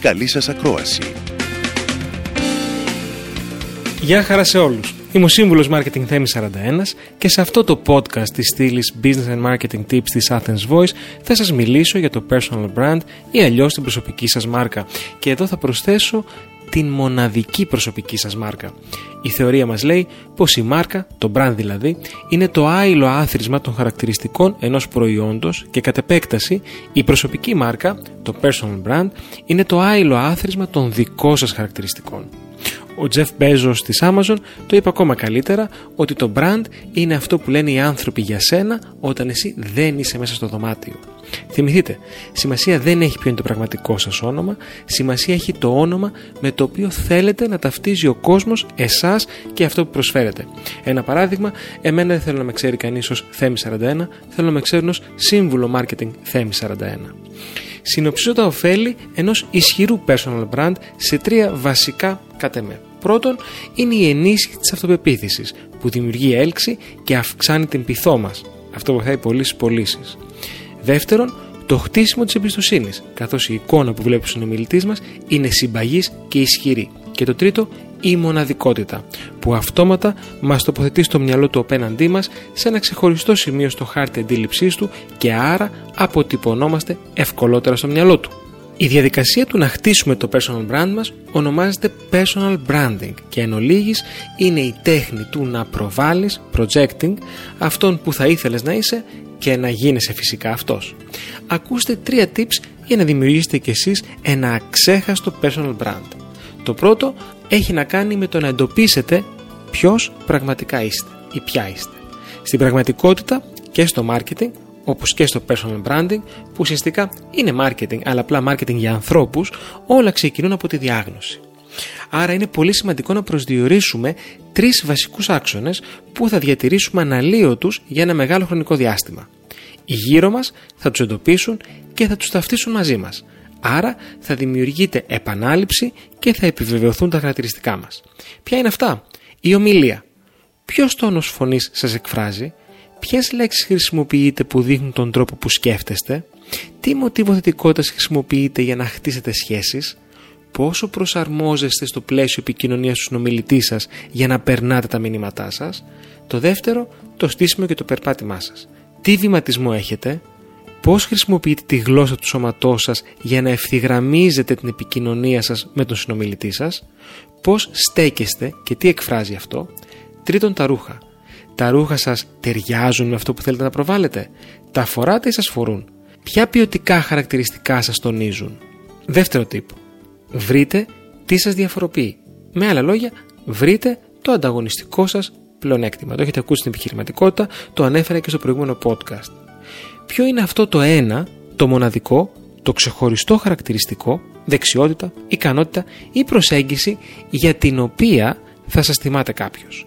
Καλή σας ακρόαση. Γεια χαρά σε όλους. Είμαι ο σύμβουλος Marketing Θέμη 41 και σε αυτό το podcast της στήλης Business and Marketing Tips της Athens Voice θα σας μιλήσω για το personal brand ή αλλιώς την προσωπική σας μάρκα. Και εδώ θα προσθέσω την μοναδική προσωπική σας μάρκα. Η θεωρία μας λέει πως η μάρκα, το brand δηλαδή, είναι το άειλο άθροισμα των χαρακτηριστικών ενός προϊόντος και κατ' επέκταση η προσωπική μάρκα, το personal brand, είναι το άειλο άθροισμα των δικών σας χαρακτηριστικών. Ο Jeff Bezos της Amazon το είπε ακόμα καλύτερα ότι το brand είναι αυτό που λένε οι άνθρωποι για σένα όταν εσύ δεν είσαι μέσα στο δωμάτιο. Θυμηθείτε, σημασία δεν έχει ποιο είναι το πραγματικό σας όνομα, σημασία έχει το όνομα με το οποίο θέλετε να ταυτίζει ο κόσμος εσάς και αυτό που προσφέρετε. Ένα παράδειγμα, εμένα δεν θέλω να με ξέρει κανείς ως Θέμη 41, θέλω να με ξέρουν ως σύμβουλο marketing Θέμη 41. Συνοψίζω τα ωφέλη ενός ισχυρού personal brand σε τρία βασικά κατεμέ. Πρώτον, είναι η ενίσχυση της αυτοπεποίθησης που δημιουργεί έλξη και αυξάνει την πειθό μας. Αυτό βοηθάει πολύ στις πωλήσεις. Δεύτερον, το χτίσιμο της εμπιστοσύνης, καθώς η εικόνα που βλέπεις ο συνομιλητής μας είναι συμπαγής και ισχυρή. Και το τρίτο, η μοναδικότητα, που αυτόματα μας τοποθετεί στο μυαλό του απέναντί μας σε ένα ξεχωριστό σημείο στο χάρτη αντίληψής του και άρα αποτυπωνόμαστε ευκολότερα στο μυαλό του. Η διαδικασία του να χτίσουμε το personal brand μας ονομάζεται personal branding και εν ολίγης είναι η τέχνη του να προβάλλεις, projecting, αυτόν που θα ήθελες να είσαι και να γίνεσαι φυσικά αυτός. Ακούστε τρία tips για να δημιουργήσετε κι εσείς ένα αξέχαστο personal brand. Το πρώτο έχει να κάνει με το να εντοπίσετε ποιος πραγματικά είστε ή ποια είστε. Στην πραγματικότητα και στο marketing όπως και στο personal branding, που ουσιαστικά είναι marketing, αλλά απλά marketing για ανθρώπους, όλα ξεκινούν από τη διάγνωση. Άρα είναι πολύ σημαντικό να προσδιορίσουμε τρεις βασικούς άξονες που θα διατηρήσουμε αναλύωτου για ένα μεγάλο χρονικό διάστημα. Οι γύρω μας θα τους εντοπίσουν και θα τους ταυτίσουν μαζί μας. Άρα θα δημιουργείται επανάληψη και θα επιβεβαιωθούν τα χαρακτηριστικά μας. Ποια είναι αυτά, η ομιλία. Ποιος τόνος φωνής σας εκφράζει, Ποιες λέξεις χρησιμοποιείτε που δείχνουν τον τρόπο που σκέφτεστε, τι μοτίβο θετικότητας χρησιμοποιείτε για να χτίσετε σχέσεις, πόσο προσαρμόζεστε στο πλαίσιο επικοινωνίας του συνομιλητή σας για να περνάτε τα μηνύματά σας; Το δεύτερο, το στήσιμο και το περπάτημά σας. Τι βηματισμό έχετε, πώς χρησιμοποιείτε τη γλώσσα του σώματός σας για να ευθυγραμμίζετε την επικοινωνία σας με τον συνομιλητή σας, πώς στέκεστε και τι εκφράζει αυτό; Τρίτον, τα ρούχα τα ρούχα σας ταιριάζουν με αυτό που θέλετε να προβάλλετε; Τα φοράτε ή σας φορούν; Ποια ποιοτικά χαρακτηριστικά σας τονίζουν; Δεύτερο τύπο. Βρείτε τι σας διαφοροποιεί. Με άλλα λόγια, βρείτε το ανταγωνιστικό σας πλεονέκτημα. Το έχετε ακούσει στην επιχειρηματικότητα, το ανέφερα και στο προηγούμενο podcast. Ποιο είναι αυτό το ένα, το μοναδικό, το ξεχωριστό χαρακτηριστικό, δεξιότητα, ικανότητα ή προσέγγιση για την οποία θα σας θυμάται κάποιος;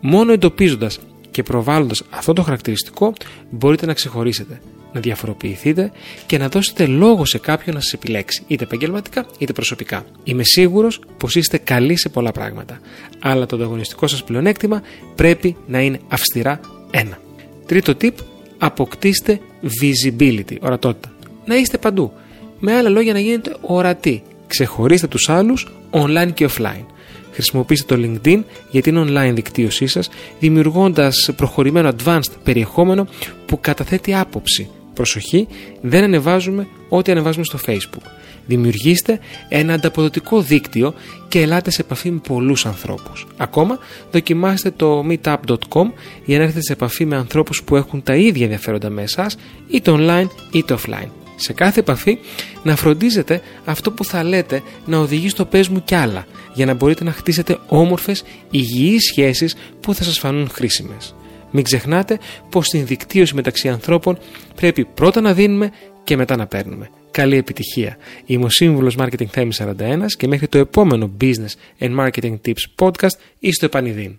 Μόνο εντοπίζοντας και προβάλλοντας αυτό το χαρακτηριστικό μπορείτε να ξεχωρίσετε, να διαφοροποιηθείτε και να δώσετε λόγο σε κάποιον να σας επιλέξει, είτε επαγγελματικά είτε προσωπικά. Είμαι σίγουρος πως είστε καλοί σε πολλά πράγματα, αλλά το ανταγωνιστικό σας πλεονέκτημα πρέπει να είναι αυστηρά ένα. Τρίτο tip, αποκτήστε visibility, ορατότητα. Να είστε παντού. Με άλλα λόγια να γίνετε ορατοί. Ξεχωρίστε τους άλλους online και offline. Χρησιμοποιήστε το LinkedIn για την online δικτύωσή σας, δημιουργώντας προχωρημένο advanced περιεχόμενο που καταθέτει άποψη. Προσοχή, δεν ανεβάζουμε ό,τι ανεβάζουμε στο Facebook. Δημιουργήστε ένα ανταποδοτικό δίκτυο και ελάτε σε επαφή με πολλούς ανθρώπους. Ακόμα, δοκιμάστε το meetup.com για να έρθετε σε επαφή με ανθρώπους που έχουν τα ίδια ενδιαφέροντα με εσάς, είτε online είτε offline σε κάθε επαφή να φροντίζετε αυτό που θα λέτε να οδηγεί στο πες μου κι άλλα για να μπορείτε να χτίσετε όμορφες, υγιείς σχέσεις που θα σας φανούν χρήσιμες. Μην ξεχνάτε πως στην δικτύωση μεταξύ ανθρώπων πρέπει πρώτα να δίνουμε και μετά να παίρνουμε. καλή επιτυχία. Είμαι ο Σύμβουλος Marketing Θέμης 41 και μέχρι το επόμενο Business and Marketing Tips podcast είστε επανειδήν.